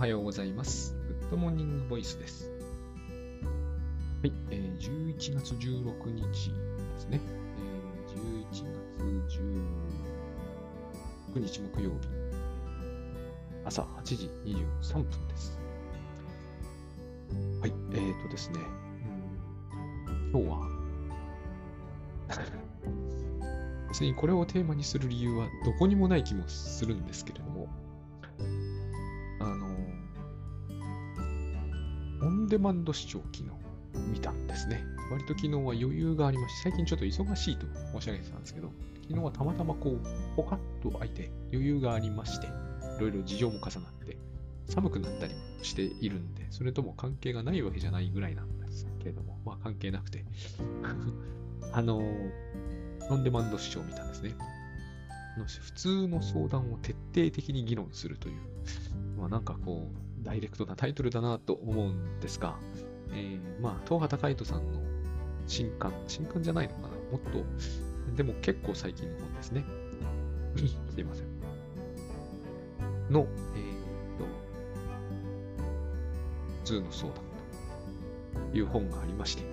はようございます。グッドモーニングボイスです。はい、えー、11月16日ですね。えー、11月19日木曜日、朝8時23分です。はい、えーとですね、今日は、別にこれをテーマにする理由はどこにもない気もするんですけれども、デマンド視聴機能見たんですね。割と昨日は余裕がありまして、最近ちょっと忙しいと申し上げてたんですけど、昨日はたまたまこう、ポカッと開いて余裕がありまして、いろいろ事情も重なって、寒くなったりもしているんで、それとも関係がないわけじゃないぐらいなんですけれども、まあ関係なくて、あの、オンデマンド視聴を見たんですね。普通の相談を徹底的に議論するという、まあなんかこう、ダイレクトなタイトルだなと思うんですが、えー、まあ、東畑海人さんの新刊、新刊じゃないのかな？もっと、でも結構最近の本ですね。すいません。の、えー、と、普通の相談という本がありまして、え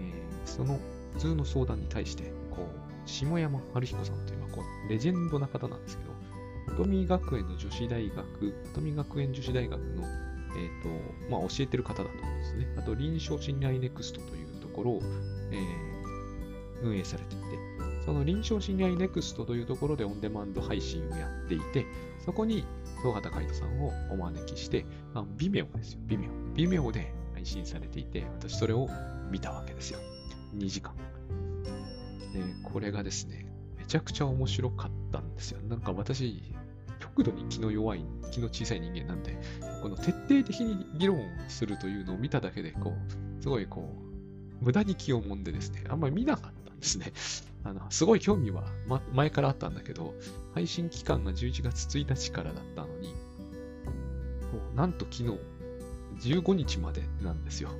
ー、その普通の相談に対して、こう、下山春彦さんという、まあ、こうレジェンドな方なんですけど、跡見学園の女子大学、跡見学園女子大学の、え、ー、と、まあ、教えてる方だと思うんですね。あと、臨床信頼ネクストというところを、えー、運営されていて、その臨床信頼ネクストというところでオンデマンド配信をやっていて、そこに東畑海人さんをお招きして、まあ、微妙ですよ、微妙。微妙で配信されていて、私それを見たわけですよ。2時間。で、これがですね、めちゃくちゃ面白かったんですよ。なんか私、度に気の弱い、気の小さい人間なんで、この徹底的に議論するというのを見ただけで、こう、すごいこう、無駄に気をもんでですね、あんまり見なかったんですね。あの、すごい興味は、ま、前からあったんだけど、配信期間が11月1日からだったのに、こうなんと昨日、15日までなんですよ。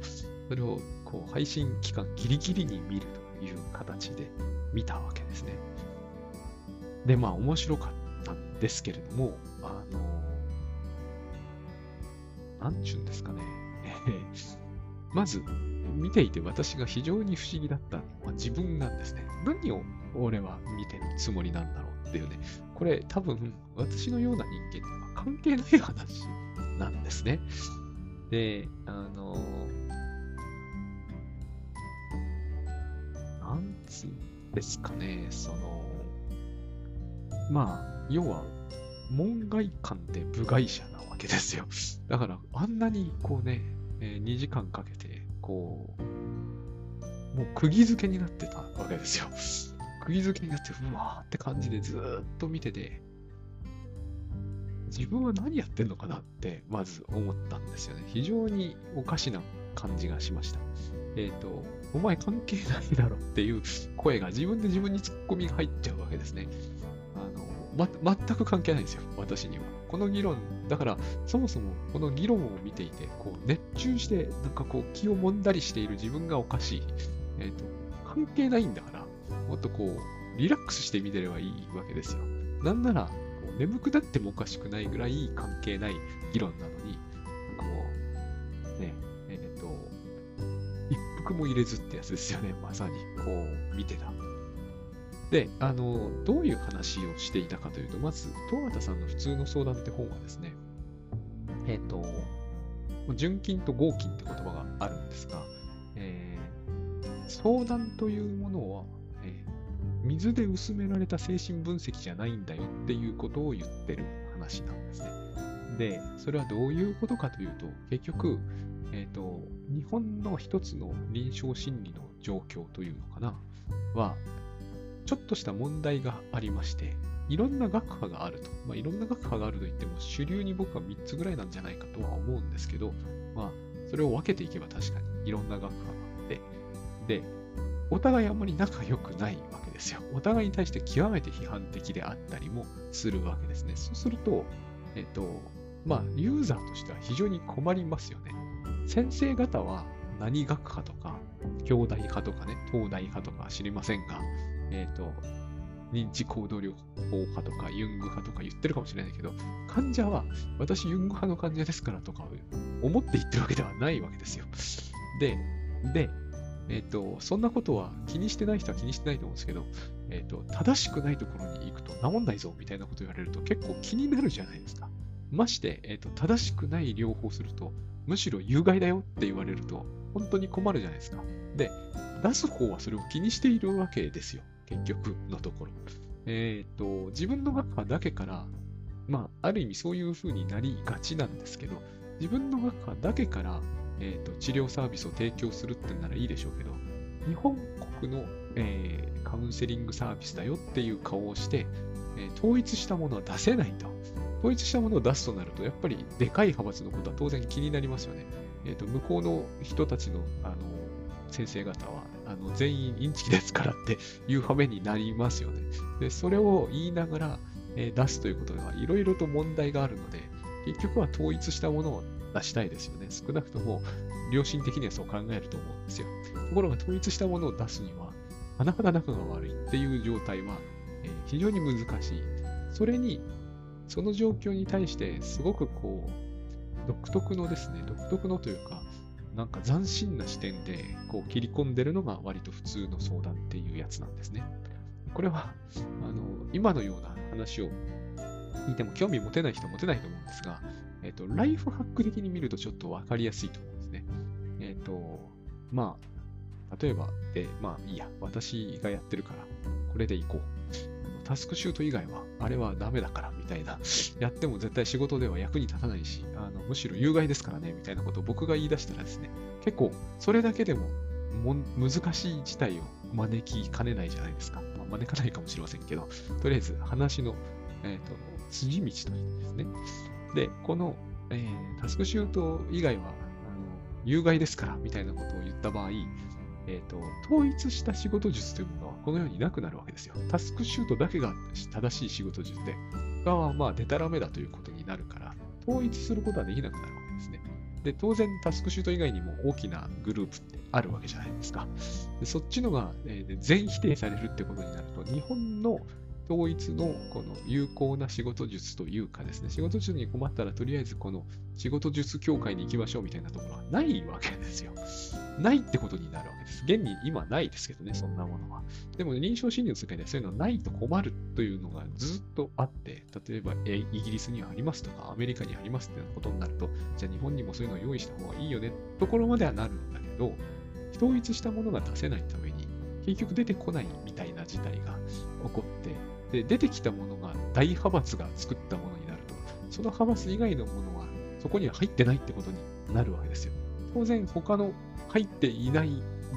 それを、こう、配信期間ギリギリに見るという形で見たわけですね。で、まあ、面白かったですけれども、あの、なんちゅうんですかね。まず、見ていて私が非常に不思議だったのは自分なんですね。何を俺は見てるつもりなんだろうっていうね。これ多分私のような人間には関係ない話なんですね。で、あの、なんつうんですかね、その、まあ、要は、門外観で部外者なわけですよ。だから、あんなにこうね、えー、2時間かけて、こう、もう釘付けになってたわけですよ。釘付けになって、うわーって感じでずっと見てて、自分は何やってんのかなって、まず思ったんですよね。非常におかしな感じがしました。えっ、ー、と、お前関係ないだろっていう声が自分で自分にツッコミが入っちゃうわけですね。ま、全く関係ないんですよ、私には。この議論、だから、そもそもこの議論を見ていて、こう、熱中して、なんかこう、気をもんだりしている自分がおかしい。えっ、ー、と、関係ないんだから、もっとこう、リラックスして見てればいいわけですよ。なんなら、眠くなってもおかしくないぐらい関係ない議論なのに、なんかもう、ね、えっ、ー、と、一服も入れずってやつですよね、まさに、こう、見てた。で、あの、どういう話をしていたかというと、まず、東畑さんの普通の相談って本はですね、えっ、ー、と、純金と合金って言葉があるんですが、えー、相談というものは、えー、水で薄められた精神分析じゃないんだよっていうことを言ってる話なんですね。で、それはどういうことかというと、結局、えっ、ー、と、日本の一つの臨床心理の状況というのかな、は、ちょっとした問題がありまして、いろんな学派があると。まあ、いろんな学派があると言っても、主流に僕は3つぐらいなんじゃないかとは思うんですけど、まあ、それを分けていけば確かにいろんな学派があって、で、お互いあんまり仲良くないわけですよ。お互いに対して極めて批判的であったりもするわけですね。そうすると、えっと、まあ、ユーザーとしては非常に困りますよね。先生方は何学派とか、兄弟派とかね、東大派とか知りませんが、えっ、ー、と、認知行動療法派とかユング派とか言ってるかもしれないけど、患者は私ユング派の患者ですからとか思って言ってるわけではないわけですよ。で、で、えっ、ー、と、そんなことは気にしてない人は気にしてないと思うんですけど、えっ、ー、と、正しくないところに行くと治んないぞみたいなこと言われると結構気になるじゃないですか。まして、えっ、ー、と、正しくない療法すると、むしろ有害だよって言われると、本当に困るじゃないですか。で、出す方はそれを気にしているわけですよ。結局のところ。えっ、と、自分の学科だけから、まあ、ある意味そういう風になりがちなんですけど、自分の学科だけから、えーと、治療サービスを提供するってならいいでしょうけど、日本国の、えー、カウンセリングサービスだよっていう顔をして、えー、統一したものは出せないと。統一したものを出すとなると、やっぱりでかい派閥のことは当然気になりますよね。えーと、向こうの人たちのあの先生方はあの全員インチキですからっていう羽目になりますよね。でそれを言いながら、えー、出すということではいろいろと問題があるので、結局は統一したものを出したいですよね。少なくとも良心的にはそう考えると思うんですよ。ところが統一したものを出すには、甚だ仲が悪いっていう状態は、えー、非常に難しい。それに、その状況に対してすごくこう、独特のですね、独特のというか、なんか斬新な視点でこう切り込んでるのが割と普通の相談っていうやつなんですね。これは、あの、今のような話を聞いても興味持てない人は持てないと思うんですが、えっ、と、ライフハック的に見るとちょっとわかりやすいと思うんですね。えっ、と、まあ、例えばで、まあいいや、私がやってるから、これでいこう。タスクシュート以外は、あれはダメだから、みたいな。やっても絶対仕事では役に立たないし、あのむしろ有害ですからね、みたいなことを僕が言い出したらですね、結構、それだけでもも難しい事態を招きかねないじゃないですか。まあ、招かないかもしれませんけど、とりあえず話の、えーと、筋道としてですね。で、この、えー、タスクシュート以外はあの有害ですからみたいなことを言った場合、えーと、統一した仕事術というものはこのようになくなるわけですよ。タスクシュートだけが正しい仕事術で、他はまあデタラメだということになるから、統一することはできなくなるわけですね。で、当然タスクシュート以外にも大きなグループってあるわけじゃないですか。でそっちのが、えー、全否定されるってことになると、日本の統一のこの有効な仕事術というかですね、仕事術に困ったらとりあえずこの仕事術協会に行きましょうみたいなところはないわけですよ。ないってことになるわけです。現に今ないですけどね、そんなものは。でも臨床心理の世界ではそういうのないと困るというのがずっとあって、例えばイギリスにはありますとか、アメリカにありますっていうことになると、じゃあ日本にもそういうのを用意した方がいいよねところまではなるんだけど、統一したものが出せないために、結局出てこないみたいな事態が起こって、で、出てきたものが大派閥が作ったものになると、その派閥以外のものはそこには入ってないってことになるわけですよ。当然、他の入っていない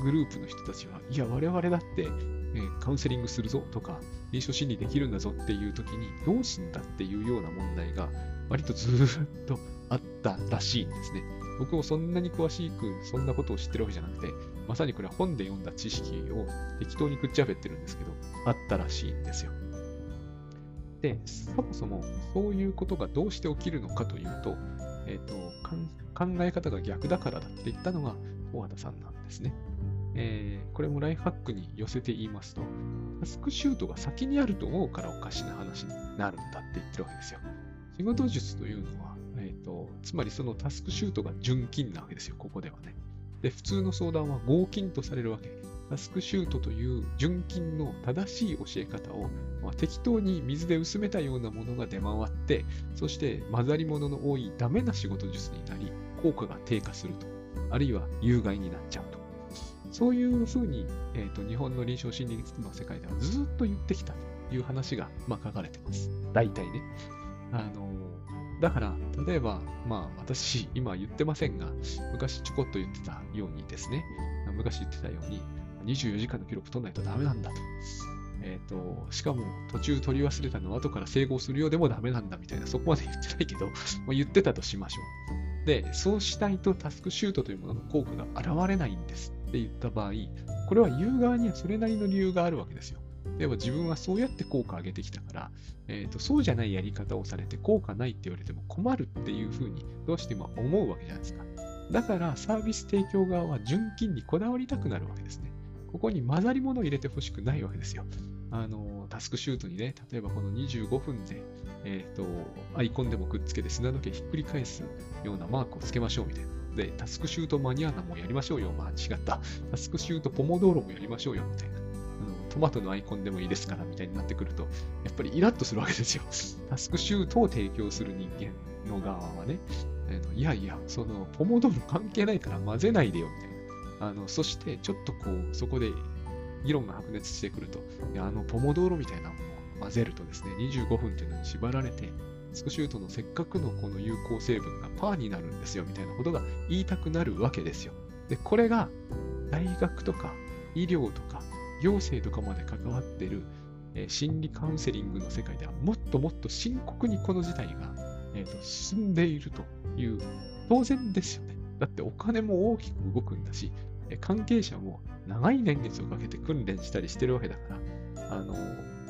グループの人たちは、いや、我々だって、えー、カウンセリングするぞとか、臨床心理できるんだぞっていう時に、どうすんだっていうような問題が、割とずっとあったらしいんですね。僕もそんなに詳しく、そんなことを知ってるわけじゃなくて、まさにこれは本で読んだ知識を適当にくっちゃべってるんですけど、あったらしいんですよ。で、そもそもそういうことがどうして起きるのかというと、え、ー、と考え方が逆だからだって言ったのが大畑さんなんですね。えー、これもライフハックに寄せて言いますと、タスクシュートが先にあると思うからおかしな話になるんだって言ってるわけですよ。仕事術というのは、えーと、つまりそのタスクシュートが純金なわけですよ、ここではね。で、普通の相談は合金とされるわけ。タスクシュートという純金の正しい教え方を、まあ、適当に水で薄めたようなものが出回って、そして混ざり物の多いダメな仕事術になり、効果が低下すると。あるいは有害になっちゃうと。そういうふうに、えーと、日本の臨床心理学の世界ではずっと言ってきたという話が、まあ、書かれてます。大体ね。あのだから、例えば、まあ私、今言ってませんが、昔ちょこっと言ってたようにですね、昔言ってたように、24時間の記録取らないとダメなんだと。え、ー、と、しかも途中取り忘れたのを後から整合するようでもダメなんだみたいな、そこまで言ってないけど、ま言ってたとしましょう。で、そうしたいとタスクシュートというものの効果が現れないんですって言った場合、これは言う側にはそれなりの理由があるわけですよ。例えば自分はそうやって効果を上げてきたから、えーと、そうじゃないやり方をされて効果ないって言われても困るっていうふうにどうしても思うわけじゃないですか。だからサービス提供側は純金にこだわりたくなるわけですね。ここに混ざり物を入れてほしくないわけですよ。あの、タスクシュートにね、例えばこの25分で、えっ、ー、と、アイコンでもくっつけて砂時計ひっくり返すようなマークをつけましょうみたいな。で、タスクシュートマニアナもやりましょうよ。まあ違った。タスクシュートポモドーロもやりましょうよみたいな。トマトのアイコンでもいいですからみたいになってくると、やっぱりイラッとするわけですよ。タスクシュートを提供する人間の側はね、いやいや、その、ポモドーロ関係ないから混ぜないでよみたいな。あのそして、ちょっとこう、そこで議論が白熱してくると、あの、ポモドーロみたいなものを混ぜるとですね、25分というのに縛られて、スクシュートのせっかくのこの有効成分がパーになるんですよみたいなことが言いたくなるわけですよ。で、これが大学とか医療とか行政とかまで関わってる、えー、心理カウンセリングの世界ではもっともっと深刻にこの事態が、えーと、進んでいるという当然ですよね。だってお金も大きく動くんだし、関係者も長い年月をかけて訓練したりしてるわけだから、あの、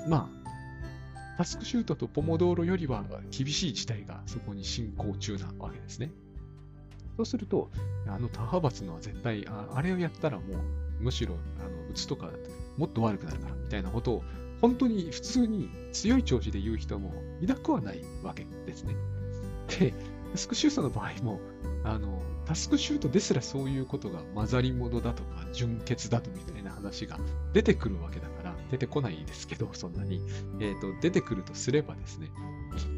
まあ、タスクシュートとポモドーロよりは厳しい事態がそこに進行中なわけですね。そうすると、あの多派閥のは絶対、あれをやったらもう、むしろ、あの、うつとかもっと悪くなるから、みたいなことを、本当に普通に強い調子で言う人もいなくはないわけですね。で、スクシュートの場合も、あの、タスクシュートですらそういうことが混ざり物だとか、純潔だとみたいな話が出てくるわけだから、出てこないですけど、そんなに。えっ、ー、と、出てくるとすればですね、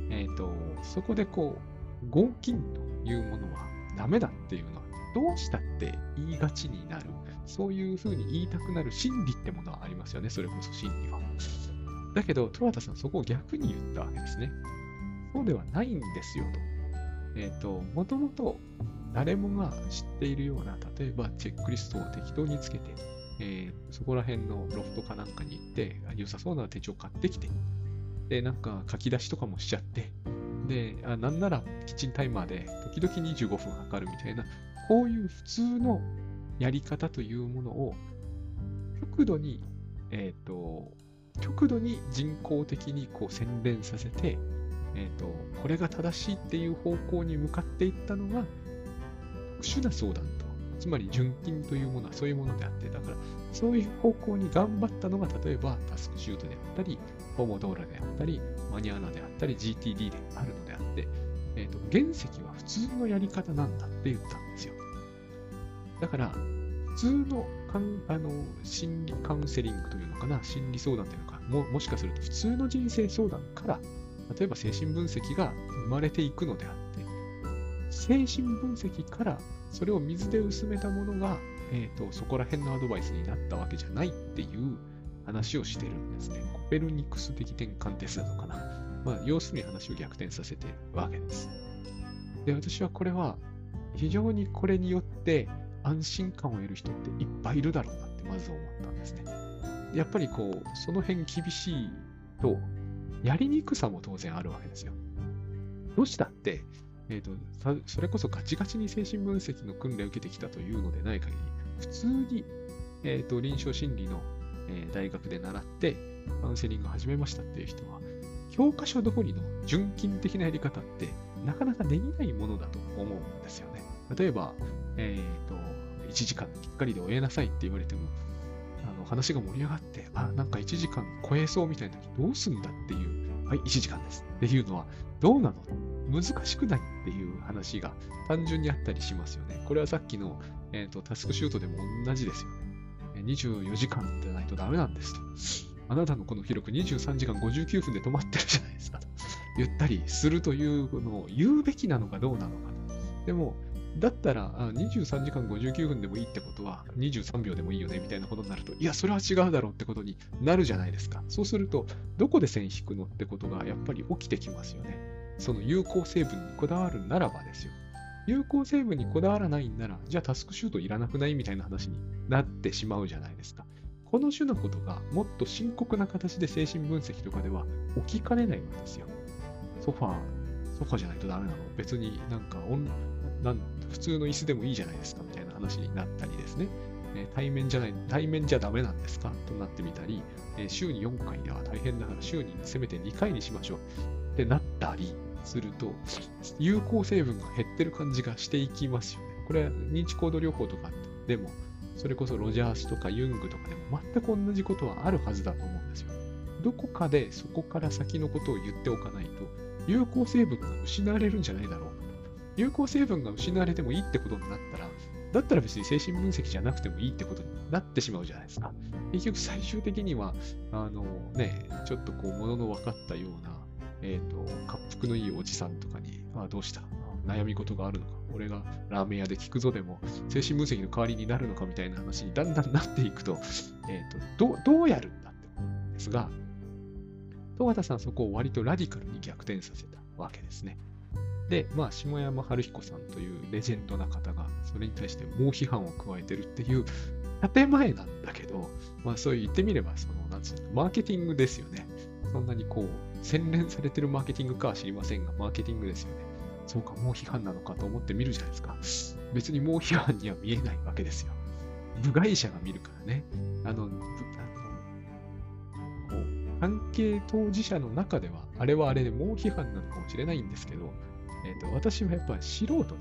えっ、ー、と、そこでこう、合金というものはダメだっていうのは、どうしたって言いがちになる。そういうふうに言いたくなる心理ってものはありますよね、それこそ心理は。だけど、十和田さんそこを逆に言ったわけですね。そうではないんですよと。えっ、ー、と、もともと誰もが知っているような、例えばチェックリストを適当につけて、えー、そこら辺のロフトかなんかに行って、良さそうな手帳買ってきて、で、なんか書き出しとかもしちゃって、で、あなんならキッチンタイマーで時々25分測るみたいな、こういう普通のやり方というものを極度に、えっ、ー、と、極度に人工的にこう洗練させて、え、ー、と、これが正しいっていう方向に向かっていったのが特殊な相談とつまり純金というものはそういうものであって、だからそういう方向に頑張ったのが、例えばタスクシュートであったり、ポモドーラであったり、マニアーナであったり、GTD であるのであって、えっ、ー、と、原石は普通のやり方なんだって言ったんですよ。だから、普通のかんあの心理カウンセリングというのかな、心理相談というのか、ももしかすると普通の人生相談から、例えば精神分析が生まれていくのであって、精神分析からそれを水で薄めたものが、えーと、そこら辺のアドバイスになったわけじゃないっていう話をしてるんですね。コペルニクス的転換テストなのかな。まあ、要するに話を逆転させてるわけです。で、私はこれは非常にこれによって安心感を得る人っていっぱいいるだろうなってまず思ったんですね。やっぱりこう、その辺厳しいと、やりにくさも当然あるわけですよ。どうしたって、えーと、それこそガチガチに精神分析の訓練を受けてきたというのでない限り、普通に、えーと、臨床心理の、えー、大学で習ってカウンセリングを始めましたっていう人は、教科書通りの純金的なやり方ってなかなかできないものだと思うんですよね。例えば、え、ー、と、1時間きっかりで終えなさいって言われても、話が盛り上がって、あ、なんか1時間超えそうみたいな時どうすんだっていう、はい、1時間ですっていうのはどうなの？難しくないっていう話が単純にあったりしますよね。これはさっきの、えーと、タスクシュートでも同じですよね。24時間でないとダメなんですと。あなたのこの記録23時間59分で止まってるじゃないですかと言ったりするというのを言うべきなのかどうなのかと。でも、だったら23時間59分でもいいってことは23秒でもいいよねみたいなことになると、いや、それは違うだろうってことになるじゃないですか。そうすると、どこで線引くのってことがやっぱり起きてきますよね。その有効成分にこだわるならばですよ。有効成分にこだわらないんなら、じゃあタスクシュートいらなくないみたいな話になってしまうじゃないですか。この種のことがもっと深刻な形で精神分析とかでは起きかねないんですよ。ソファー、ソファーじゃないとダメなの別になんかオンなん普通の椅子でもいいじゃないですかみたいな話になったりですね。え対面じゃない、対面じゃダメなんですかとなってみたり、え週に4回では大変だから週にせめて2回にしましょうってなったり、すると、有効成分が減ってる感じがしていきますよね。これは認知行動療法とかでも、それこそロジャースとかユングとかでも全く同じことはあるはずだと思うんですよ。どこかでそこから先のことを言っておかないと、有効成分が失われるんじゃないだろう。有効成分が失われてもいいってことになったら、だったら別に精神分析じゃなくてもいいってことになってしまうじゃないですか。結局最終的には、あのね、ちょっとこう、ものの分かったような、えっ、ー、と、滑腹のいいおじさんとかに、あどうした？悩み事があるのか俺がラーメン屋で聞くぞでも、精神分析の代わりになるのかみたいな話にだんだんなっていくと、えっ、ー、と、どどうやるんだって思うんですが、戸畑さんそこを割とラディカルに逆転させたわけですね。で、まあ、下山春彦さんというレジェンドな方が、それに対して猛批判を加えてるっていう、建前なんだけど、まあ、そう言ってみれば、その、なんつうの、マーケティングですよね。そんなにこう、洗練されてるマーケティングかは知りませんが、マーケティングですよね。そうか、もう批判なのかと思って見るじゃないですか。別にもう批判には見えないわけですよ。部外者が見るからね。あの、あのこう関係当事者の中では、あれはあれでもう批判なのかもしれないんですけど、えーと、私はやっぱり素人なんで、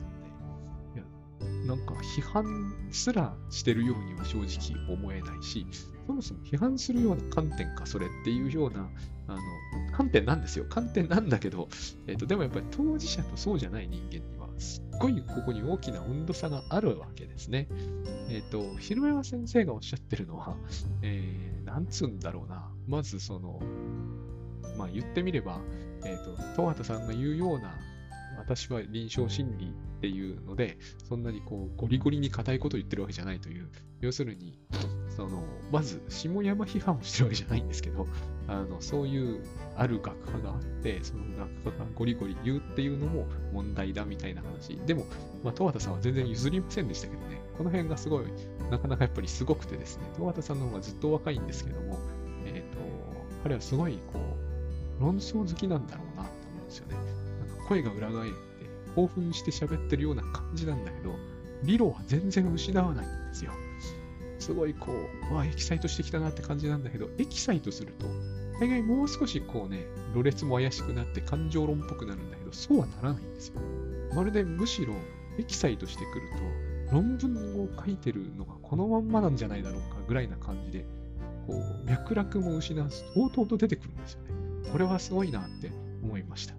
いやなんか批判すらしてるようには正直思えないし、そもそも批判するような観点か、それっていうような、あの、観点なんですよ。観点なんだけど、えっ、ー、と、でもやっぱり当事者とそうじゃない人間には、すっごいここに大きな温度差があるわけですね。えっ、ー、と、広山先生がおっしゃってるのは、えー、なんつうんだろうな。まずその、まあ言ってみれば、えっ、ー、と、戸畑さんが言うような、私は臨床心理っていうので、そんなにこうゴリゴリに硬いことを言ってるわけじゃないという、要するに、その、まず、下山批判をしてるわけじゃないんですけど、あの、そういう、ある学科があって、その学科がゴリゴリ言うっていうのも問題だみたいな話。でも、まあ、戸畑さんは全然譲りませんでしたけどね、この辺がすごい、なかなかやっぱりすごくてですね、戸畑さんの方がずっと若いんですけども、えっ、ー、と、彼はすごい、こう、論争好きなんだろうなって思うんですよね。声が裏返って興奮して喋ってるような感じなんだけど、理論は全然失わないんですよ。すごいこう、わあ、エキサイトしてきたなって感じなんだけど、エキサイトすると、大概もう少しこうね、ろれつも怪しくなって感情論っぽくなるんだけど、そうはならないんですよ。まるでむしろエキサイトしてくると、論文を書いてるのがこのまんまなんじゃないだろうかぐらいな感じで、こう、脈絡も失わず、とうとうと出てくるんですよね。これはすごいなって思いました。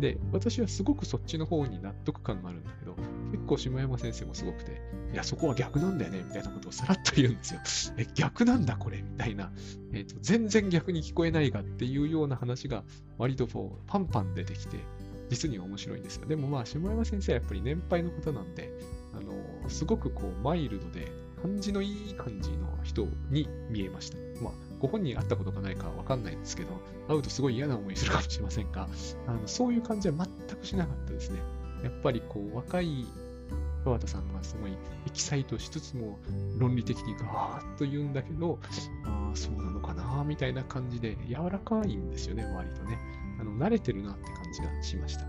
で、私はすごくそっちの方に納得感があるんだけど、結構下山先生もすごくて、いや、そこは逆なんだよね、みたいなことをさらっと言うんですよ。え、逆なんだ、これ、みたいな。えっ、ー、と、全然逆に聞こえないがっていうような話が、割とこう、パンパン出てきて、実に面白いんですよ。でもまあ、下山先生はやっぱり年配の方なんで、あの、すごくこう、マイルドで、感じのいい感じの人に見えました。ご本人会ったことがないかわかんないんですけど、会うとすごい嫌な思いするかもしれませんが、あのそういう感じは全くしなかったですね。やっぱりこう、若い川畑さんがすごいエキサイトしつつも論理的にガーッと言うんだけど、ああ、そうなのかな、みたいな感じで柔らかいんですよね、割とね。あの慣れてるなって感じがしました。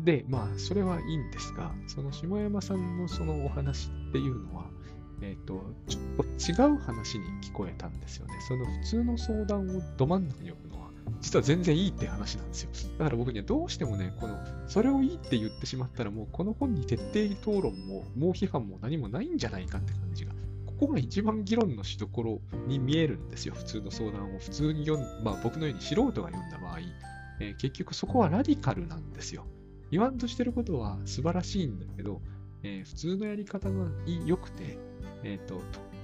で、まあ、それはいいんですが、その下山さんのそのお話っていうのは、えっ、ー、と、ちょっと違う話に聞こえたんですよね。その普通の相談をど真ん中に置くのは、実は全然いいって話なんですよ。だから僕にはどうしてもね、この、それをいいって言ってしまったら、もうこの本に徹底討論も、猛批判も何もないんじゃないかって感じが。ここが一番議論のしどころに見えるんですよ。普通の相談を普通に読ん、まあ僕のように素人が読んだ場合、えー、結局そこはラディカルなんですよ。言わんとしてることは素晴らしいんだけど、えー、普通のやり方が良くて、えっ、ー、と、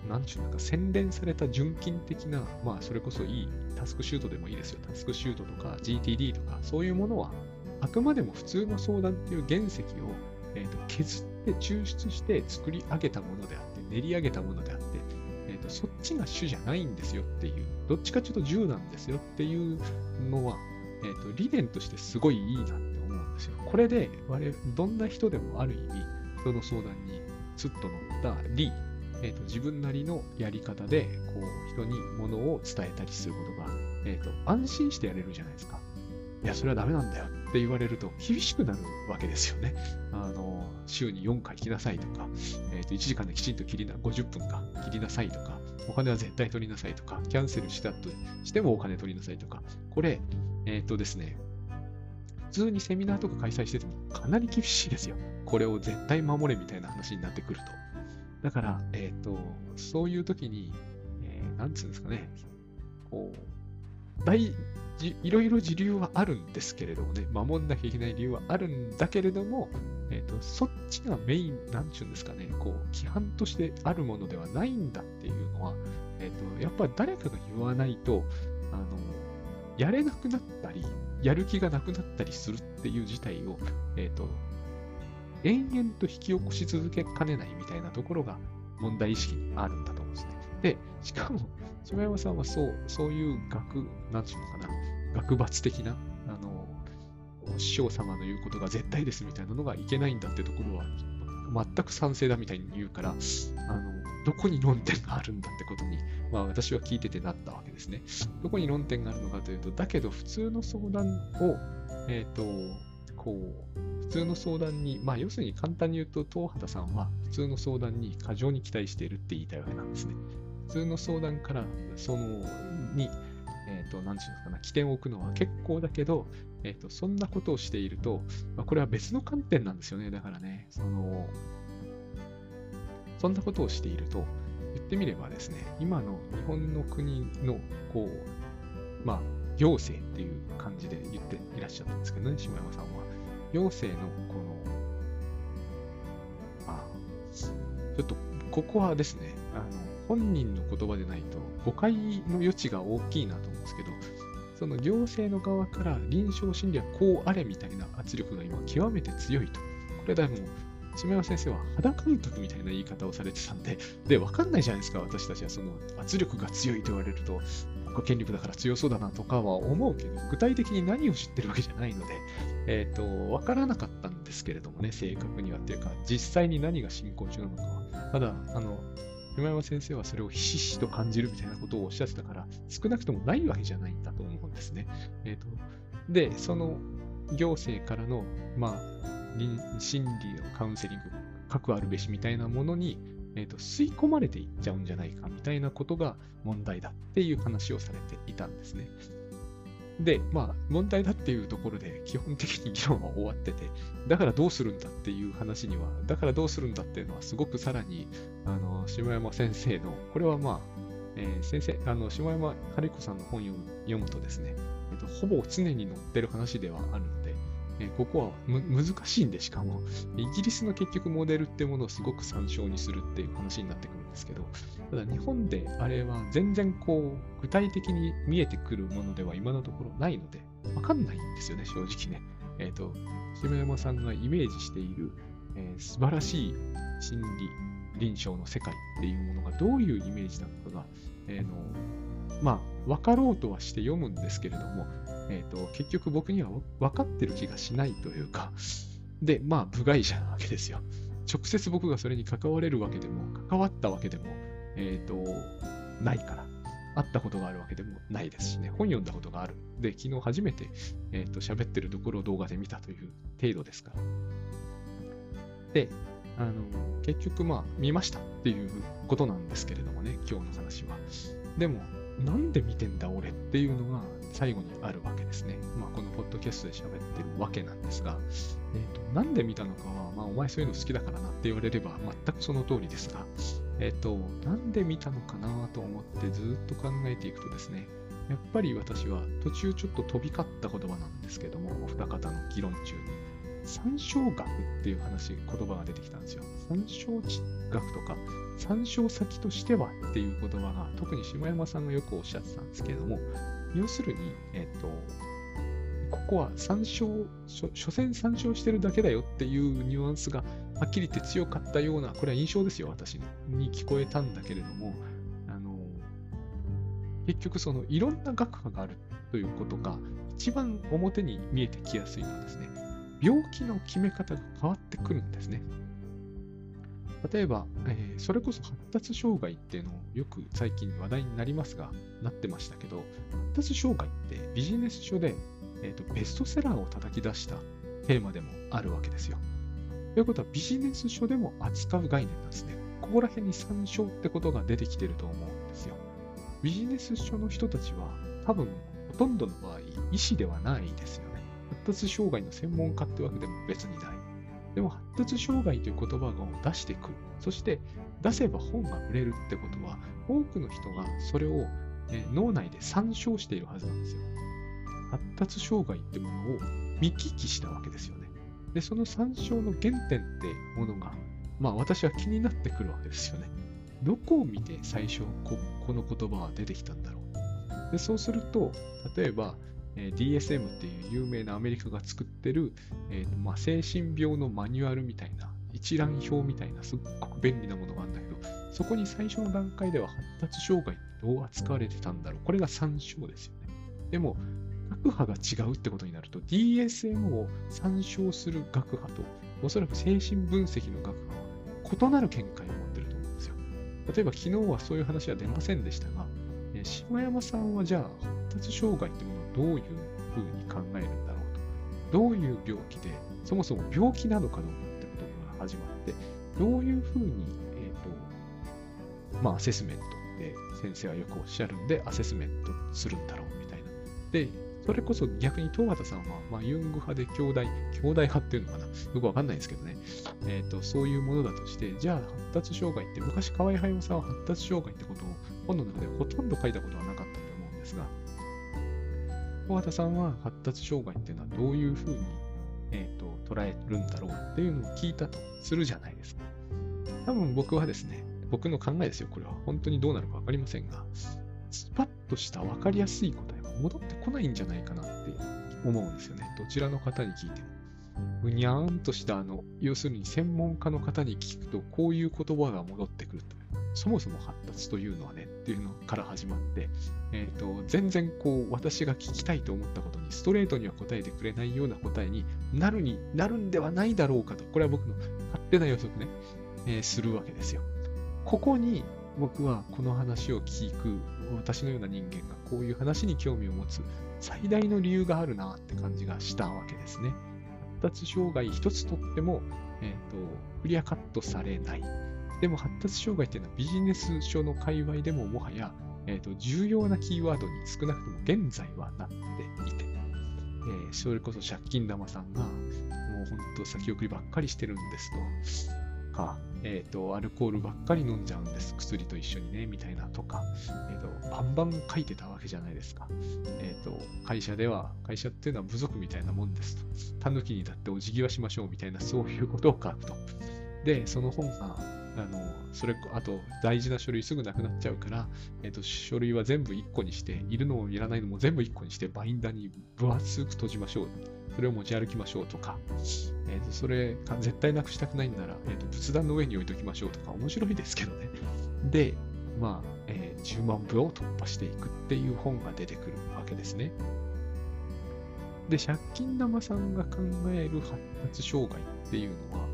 なんちゅうのか、洗練された純金的な、まあ、それこそいいタスクシュートでもいいですよ。タスクシュートとか GTD とか、そういうものは、あくまでも普通の相談っていう原石を、えーと、削って抽出して作り上げたものであって、練り上げたものであって、えーと、そっちが主じゃないんですよっていう、どっちかちょっと銃なんですよっていうのは、えーと、理念としてすごいいいなって思うんですよ。これで、我々、どんな人でもある意味、その相談にスッと乗ったり、えーと、自分なりのやり方でこう人にものを伝えたりすることが、えーと、安心してやれるじゃないですか。いや、それはダメなんだよって言われると厳しくなるわけですよね。あの、週に4回切りなさいとか、えっ、ー、と、1時間できちんと切りな、50分か切りなさいとか、お金は絶対取りなさいとか、キャンセルしたとしてもお金取りなさいとか、これ、えっ、ー、とですね、普通にセミナーとか開催しててもかなり厳しいですよ。これを絶対守れみたいな話になってくると。だから、えっ、ー、と、そういう時に、えー、なんつうんですかね、こう、大いろいろ理由はあるんですけれどもね、守んなきゃいけない理由はあるんだけれども、えーと、そっちがメイン、なんちゅうんですかね、こう、規範としてあるものではないんだっていうのは、えっ、ー、と、やっぱり誰かが言わないと、あの、やれなくなったり、やる気がなくなったりするっていう事態を、えっ、ー、と、延々と引き起こし続けかねないみたいなところが問題意識にあるんだと思うんですね。で、しかも、柴山さんはそう、そういう学、なんていうのかな、学罰的な、あの、師匠様の言うことが絶対ですみたいなのがいけないんだってところは、全く賛成だみたいに言うから、あの、どこに論点があるんだってことに、まあ私は聞いててなったわけですね。どこに論点があるのかというと、だけど普通の相談を、えっ、ー、と、こう、普通の相談に、まあ要するに簡単に言うと、東畑さんは普通の相談に過剰に期待しているって言いたいわけなんですね。普通の相談から、その、に、えっ、ー、と、なんていうんですかな、起点を置くのは結構だけど、えっ、ー、と、そんなことをしていると、まあ、これは別の観点なんですよね。だからね、その、そんなことをしていると、言ってみればですね、今の日本の国の、こう、まあ、行政っていう感じで言っていらっしゃったんですけどね、下山さんは。行政の、この、まあ、ちょっと、ここはですね、あの、本人の言葉でないと誤解の余地が大きいなと思うんですけど、その行政の側から臨床心理はこうあれみたいな圧力が今極めて強いと。これはも島山先生は肌感覚みたいな言い方をされてたんで、で、わかんないじゃないですか、私たちはその圧力が強いと言われると、権力だから強そうだなとかは思うけど、具体的に何を知ってるわけじゃないので、えっ、ー、と、わからなかったんですけれどもね、正確にはっていうか、実際に何が進行中なのかは。ただ、あの、島山先生はそれをひしひしと感じるみたいなことをおっしゃってたから、少なくともないわけじゃないんだと思うんですね。えっ、ー、と、で、その行政からの、まあ、心理のカウンセリング、核あるべしみたいなものに、えーと、吸い込まれていっちゃうんじゃないかみたいなことが問題だっていう話をされていたんですね。で、まあ、問題だっていうところで基本的に議論は終わってて、だからどうするんだっていう話には、だからどうするんだっていうのは、すごくさらに、あの、下山先生の、これはまあ、えー、先生、あの、下山春彦さんの本を読むとですね、えーと、ほぼ常に載ってる話ではあるので、えここは難しいんで、しかも、イギリスの結局モデルってものをすごく参照にするっていう話になってくるんですけど、ただ日本であれは全然こう、具体的に見えてくるものでは今のところないので、わかんないんですよね、正直ね。えっ、ー、と、島山さんがイメージしている、えー、素晴らしい心理臨床の世界っていうものがどういうイメージなのかが、えー、のまあ、分かろうとはして読むんですけれども、えーと、結局僕には分かってる気がしないというか、で、まあ、部外者なわけですよ。直接僕がそれに関われるわけでも、関わったわけでも、えっ、ー、と、ないから。会ったことがあるわけでもないですしね、本読んだことがある。で、昨日初めて、えっ、ー、と、喋ってるところを動画で見たという程度ですから。で、あの、結局まあ、見ましたっていうことなんですけれどもね、今日の話は。でも、なんで見てんだ俺っていうのが最後にあるわけですね。まあ、このポッドキャストで喋ってるわけなんですが、えーと、なんで見たのかは、まあ、お前そういうの好きだからなって言われれば全くその通りですが、えっ、ー、と、なんで見たのかなと思ってずっと考えていくとですね、やっぱり私は途中ちょっと飛び交った言葉なんですけども、お二方の議論中に、参照学っていう話、言葉が出てきたんですよ。参照学とか、参照先としてはっていう言葉が、特に下山さんがよくおっしゃってたんですけれども、要するに、えっ、ー、と、ここは参照、所詮参照してるだけだよっていうニュアンスがはっきり言って強かったような、これは印象ですよ、私に聞こえたんだけれども、あの、結局そのいろんな学科があるということが一番表に見えてきやすいのはですね、病気の決め方が変わってくるんですね。例えば、えー、それこそ発達障害っていうのをよく最近話題になりますが、なってましたけど、発達障害ってビジネス書で、えーと、ベストセラーを叩き出したテーマでもあるわけですよ。ということはビジネス書でも扱う概念なんですね。ここら辺に参照ってことが出てきてると思うんですよ。ビジネス書の人たちは多分ほとんどの場合、医師ではないですよ。発達障害の専門家ってわけでも別にない。でも発達障害という言葉を出してくる。そして出せば本が売れるってことは、多くの人がそれを、脳内で参照しているはずなんですよ。発達障害ってものを見聞きしたわけですよね。で、その参照の原点ってものが、まあ私は気になってくるわけですよね。どこを見て最初ここの言葉は出てきたんだろう。で、そうすると、例えば、え DSM っていう有名なアメリカが作ってる、えーとまあ、精神病のマニュアルみたいな、一覧表みたいなすっごく便利なものがあるんだけど、そこに最初の段階では発達障害ってどう扱われてたんだろう。これが参照ですよね。でも、学派が違うってことになると、DSM を参照する学派と、おそらく精神分析の学派は異なる見解を持ってると思うんですよ。例えば、昨日はそういう話は出ませんでしたが、えー島山さんはじゃあ、発達障害ってものどういうふうに考えるんだろうと。どういう病気で、そもそも病気なのかどうかってことから始まって、どういうふうに、えっ、と、まあ、アセスメントって先生はよくおっしゃるんで、アセスメントするんだろうみたいな。で、それこそ逆に東畑さんは、まあ、ユング派で兄弟、兄弟派っていうのかなよくわかんないですけどね。えっ、と、そういうものだとして、じゃあ発達障害って、昔河合駿さんは発達障害ってことを本の中でほとんど書いたことはなかったと思うんですが、東畑さんは発達障害っていうのはどういうふうに、えー、と捉えるんだろうっていうのを聞いたとするじゃないですか。多分僕はですね、僕の考えですよ、これは。本当にどうなるかわかりませんが、スパッとした分かりやすい答えは戻ってこないんじゃないかなって思うんですよね。どちらの方に聞いても。ぐにゃーんとした、あの、要するに専門家の方に聞くと、こういう言葉が戻ってくると。そもそも発達というのはね、っていうのから始まって、えっ、と、全然こう、私が聞きたいと思ったことに、ストレートには答えてくれないような答えになるになるんではないだろうかと。これは僕の勝手な予測ね、えーするわけですよ。ここに僕はこの話を聞く私のような人間がこういう話に興味を持つ最大の理由があるなって感じがしたわけですね。発達障害一つとっても、えっ、と、クリアカットされない。でも発達障害っていうのはビジネス書の界隈でももはや、えっ、と、重要なキーワードに少なくとも現在はなっていて、えーそれこそ借金玉さんが、もう本当先送りばっかりしてるんですと。か、えっ、と、アルコールばっかり飲んじゃうんです。薬と一緒にね、みたいなとか、えっ、と、バンバン書いてたわけじゃないですか。えっ、と、会社では、会社っていうのは部族みたいなもんですと。タヌキにだってお辞儀はしましょうみたいな、そういうことを書くと。で、その本が、あの、それ、あと、大事な書類すぐなくなっちゃうから、えっ、と、書類は全部1個にして、いるのもいらないのも全部1個にして、バインダーに分厚く閉じましょう。それを持ち歩きましょうとか、えー、とそれ絶対なくしたくないなら、えー、と仏壇の上に置いときましょうとか面白いですけどね。で、まあ、えー10万部を突破していくっていう本が出てくるわけですね。で、借金玉さんが考える発達障害っていうのは、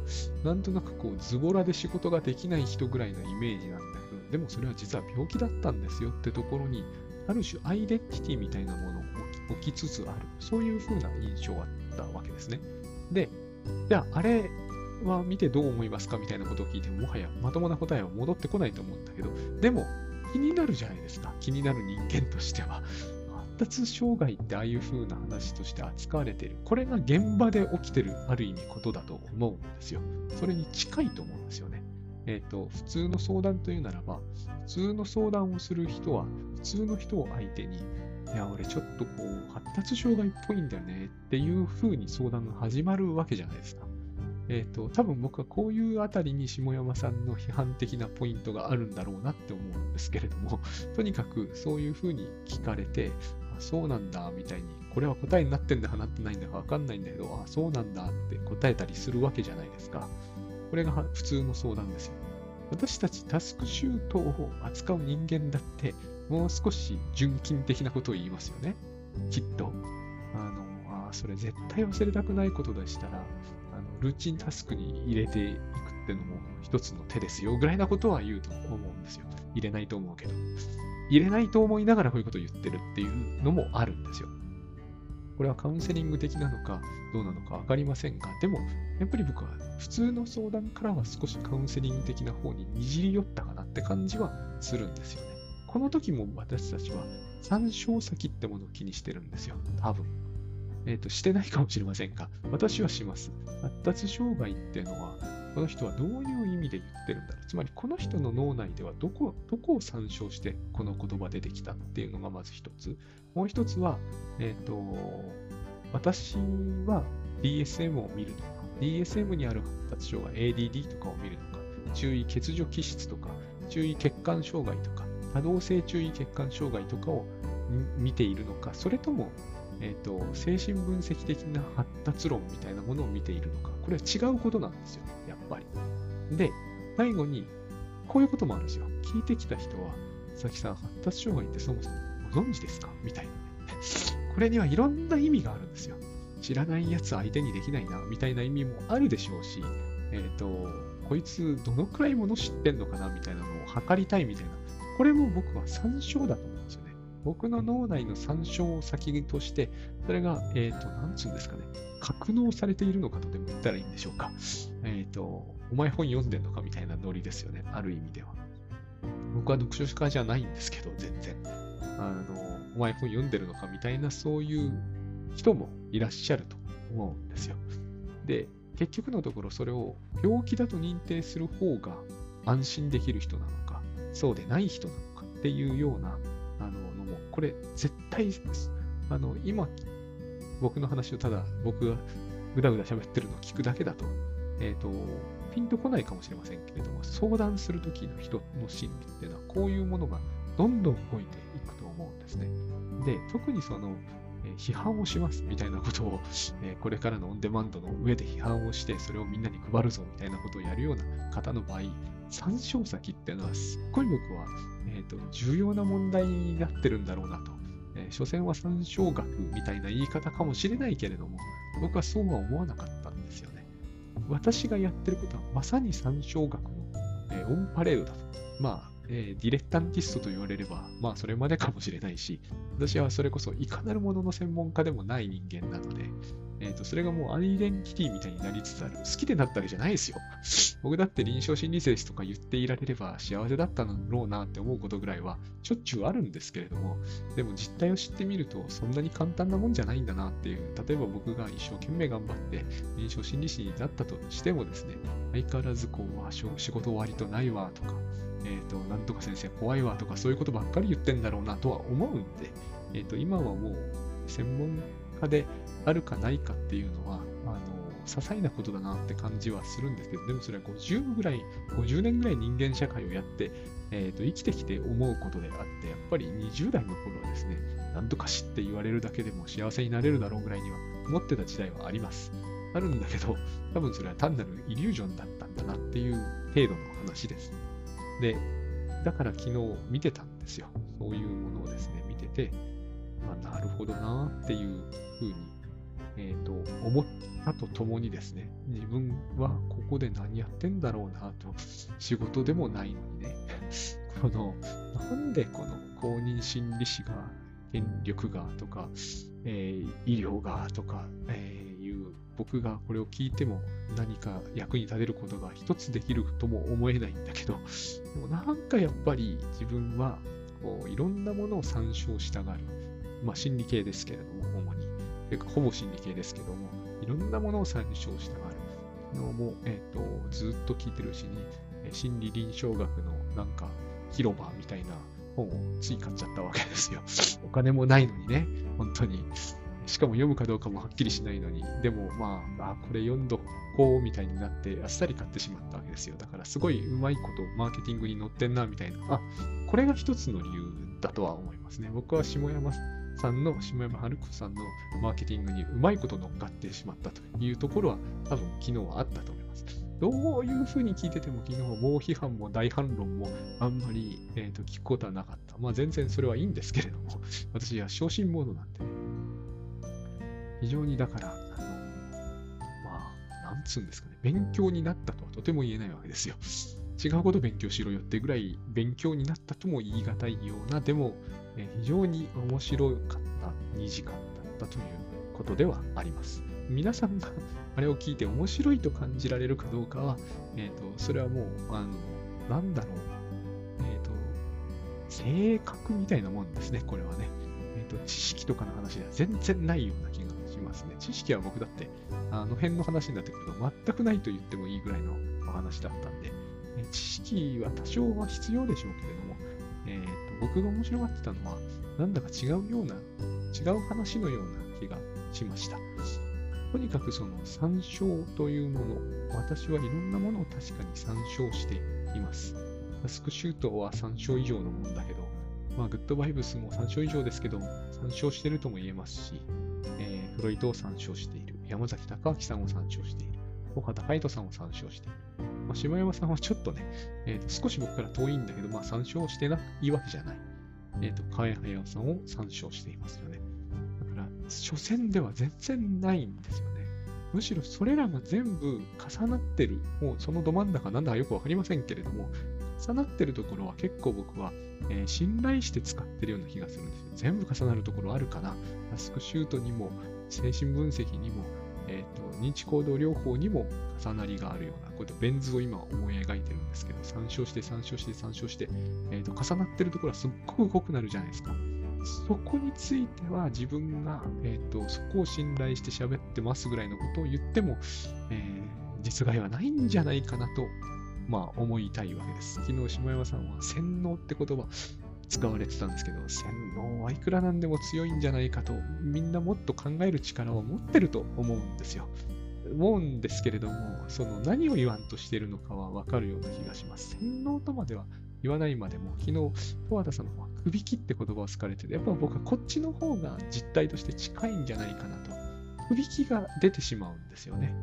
なんとなくこう、ズボラで仕事ができない人ぐらいのイメージなんだけど、でもそれは実は病気だったんですよってところに、ある種アイデンティティみたいなものを置きつつある、そういう風な印象があったわけですね。で、じゃあ、あれは見てどう思いますかみたいなことを聞いても、もはやまともな答えは戻ってこないと思うんだけど、でも、気になるじゃないですか。気になる人間としては。発達障害ってああいう風な話として扱われている。これが現場で起きてる、ある意味ことだと思うんですよ。それに近いと思うんですよね。えっ、と、普通の相談というならば、普通の相談をする人は、普通の人を相手に、いや、俺ちょっとこう、発達障害っぽいんだよねっていう風に相談が始まるわけじゃないですか。えっ、と、多分僕はこういうあたりに下山さんの批判的なポイントがあるんだろうなって思うんですけれども、とにかくそういう風に聞かれて、そうなんだ、みたいに、これは答えになってんだかなってないんだかわかんないんだけど、あ、そうなんだって答えたりするわけじゃないですか。これが普通の相談ですよ。私たちタスクシュートを扱う人間だって、もう少し純金的なことを言いますよね。きっと。あの、あそれ絶対忘れたくないことでしたら、あのルーチンタスクに入れていくっていうのも一つの手ですよ、ぐらいなことは言うと思うんですよ。入れないと思うけど。入れないと思いながらこういうことを言ってるっていうのもあるんですよ。これはカウンセリング的なのかどうなのか分かりませんが、でもやっぱり僕は普通の相談からは少しカウンセリング的な方ににじり寄ったかなって感じはするんですよね。この時も私たちは参照先ってものを気にしてるんですよ。多分。えっ、と、してないかもしれませんが、私はします。発達障害っていうのは、この人はどういう意味で言ってるんだろう。つまり、この人の脳内ではどこ、どこを参照してこの言葉出てきたっていうのがまず一つ。もう一つは、え、ー、と、私は DSM を見るのか、DSM にある発達障害、ADD とかを見るのか、注意欠如気質とか、注意血管障害とか、多動性注意血管障害とかを見ているのか、それとも、えーと、精神分析的な発達論みたいなものを見ているのか、これは違うことなんですよ、やっぱり。で、最後に、こういうこともあるんですよ。聞いてきた人は、佐々木さん、発達障害ってそもそもご存知ですか？みたいな。これにはいろんな意味があるんですよ。知らないやつ相手にできないな、みたいな意味もあるでしょうし、えっ、ー、と、こいつどのくらいもの知ってんのかな、みたいなのを測りたいみたいな。これも僕は参照だと。僕の脳内の参照を先として、それが、えっ、ー、と、なんつうんですかね、格納されているのかとでも言ったらいいんでしょうか。えっ、ー、と、お前本読んでんのかみたいなノリですよね、ある意味では。僕は読書家じゃないんですけど、全然。あの、お前本読んでるのかみたいな、そういう人もいらっしゃると思うんですよ。で、結局のところそれを病気だと認定する方が安心できる人なのか、そうでない人なのかっていうような、これ絶対、あの、今、僕の話をただ僕がぐだぐだ喋ってるのを聞くだけだと、えっ、ー、と、ピンとこないかもしれませんけれども、相談するときの人の心理っていうのは、こういうものがどんどん動いていくと思うんですね。で、特にその、批判をしますみたいなことを、これからのオンデマンドの上で批判をして、それをみんなに配るぞみたいなことをやるような方の場合、参照先っていうのはすっごい僕は、えーと、重要な問題になってるんだろうなと。えー、所詮は参照学みたいな言い方かもしれないけれども、僕はそうは思わなかったんですよね。私がやってることはまさに参照学の、えー、オンパレードだと。まあ、えー、ディレッタンティストと言われれば、まあそれまでかもしれないし、私はそれこそいかなるものの専門家でもない人間なので、え、ー、と、それがもうアイデンティティみたいになりつつある。好きでなったわけじゃないですよ。僕だって臨床心理学とか言っていられれば幸せだったのだろうなって思うことぐらいはしょっちゅうあるんですけれども、でも実態を知ってみるとそんなに簡単なもんじゃないんだなっていう、例えば僕が一生懸命頑張って臨床心理士になったとしてもですね、相変わらずこう、仕事終わりとないわとか、えっ、ー、と、なんとか先生怖いわとかそういうことばっかり言ってんだろうなとは思うんで、えっ、ー、と、今はもう専門家であるかないかっていうのは、あの、些細なことだなって感じはするんですけど、でもそれは50ぐらい、50年ぐらい人間社会をやって、えっ、ー、と、生きてきて思うことであって、やっぱり20代の頃はですね、なんとかしって言われるだけでも幸せになれるだろうぐらいには思ってた時代はあります。あるんだけど、多分それは単なるイリュージョンだったんだなっていう程度の話です。で、だから昨日見てたんですよ。そういうものをですね、見てて、まあ、なるほどなっていうふうに、えっ、ー、と、思ったとともにですね、自分はここで何やってんだろうなと、仕事でもないのにね、この、なんでこの公認心理師が、権力がとか、えー、医療がとか、えー僕がこれを聞いても何か役に立てることが一つできるとも思えないんだけど、でもなんかやっぱり自分はこういろんなものを参照したがる。まあ心理系ですけれども、主に。というかほぼ心理系ですけども、いろんなものを参照したがる。昨日も、え、ー、と、ずっと聞いてるうちに、心理臨床学のなんか広場みたいな本をつい買っちゃったわけですよ。お金もないのにね、本当に。しかも読むかどうかもはっきりしないのに、でもまあ、あこれ読んどこうみたいになって、あっさり買ってしまったわけですよ。だからすごいうまいことマーケティングに載ってんな、みたいな。あ、これが一つの理由だとは思いますね。僕は下山さんの、下山春子さんのマーケティングにうまいこと乗っかってしまったというところは、多分昨日はあったと思います。どういうふうに聞いてても昨日は猛批判も大反論もあんまり、えーと聞くことはなかった。まあ全然それはいいんですけれども、私は昇進モードなんでね、非常にだから、あの、まあ、なんつうんですかね、勉強になったとはとても言えないわけですよ。違うこと勉強しろよってぐらい勉強になったとも言い難いような、でも、え非常に面白かった2時間だったということではあります。皆さんがあれを聞いて面白いと感じられるかどうかは、えっ、ー、と、それはもう、あの、なんだろう、えっ、ー、と、性格みたいなもんですね、これはね。えっ、ー、と、知識とかの話では全然ないような気がますね。知識は僕だって、あの辺の話になってくると全くないと言ってもいいぐらいのお話だったんで、え知識は多少は必要でしょうけれども、えーと、僕が面白がってたのは、なんだか違うような、違う話のような気がしました。とにかくその参照というもの、私はいろんなものを確かに参照しています。タスクシュートは3勝以上のもんだけど、まあ、グッドバイブスも3勝以上ですけど、3勝してるとも言えますし、え、ロイトを3勝している。山崎隆明さんを3勝している。岡田海人さんを3勝している。まあ、島山さんはちょっとね、えーと、少し僕から遠いんだけど、まあ、3勝してないわけじゃない。えっ、ー、と、河合隼さんを3勝していますよね。だから、初戦では全然ないんですよね。むしろそれらが全部重なってる。もうそのど真ん中なんだかよくわかりませんけれども、重なってるところは結構僕は、えー、信頼して使ってるような気がするんですよ。全部重なるところあるかな。タスクシュートにも、精神分析にも、えーと、認知行動療法にも重なりがあるような、こういったベン図を今思い描いてるんですけど、参照して参照して参照して、えーと、重なってるところはすっごく濃くなるじゃないですか。そこについては自分が、えーと、そこを信頼して喋ってますぐらいのことを言っても、えー、実害はないんじゃないかなとまあ、思いたいわけです。昨日、下山さんは洗脳って言葉使われてたんですけど、洗脳はいくらなんでも強いんじゃないかと、みんなもっと考える力を持ってると思うんですよ。思うんですけれども、その何を言わんとしているのかはわかるような気がします。洗脳とまでは言わないまでも、昨日、十和田さんの方は首切って言葉を使われてて、やっぱ僕はこっちの方が実態として近いんじゃないかなと。首切が出てしまうんですよね。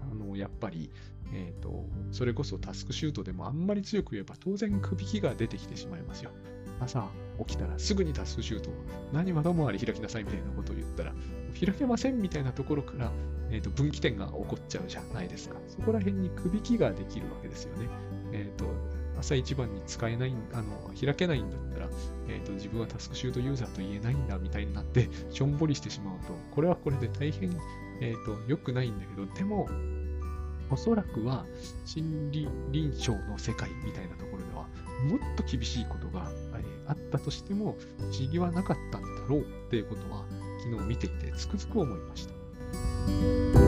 あの、やっぱり、えっ、ー、と、それこそタスクシュートでもあんまり強く言えば当然首引きが出てきてしまいますよ。朝起きたらすぐにタスクシュートを何はどもあり開きなさいみたいなことを言ったら開けませんみたいなところから、えーと、分岐点が起こっちゃうじゃないですか。そこら辺に首引きができるわけですよね。えっ、ー、と、朝一番に使えない、あの、開けないんだったら、えっ、ー、と、自分はタスクシュートユーザーと言えないんだみたいになって、しょんぼりしてしまうと、これはこれで大変、えっ、ー、と、良くないんだけど、でも、おそらくは心理臨床の世界みたいなところではもっと厳しいことが、あったとしても不思議はなかったんだろうっていうことは昨日見ていてつくづく思いました。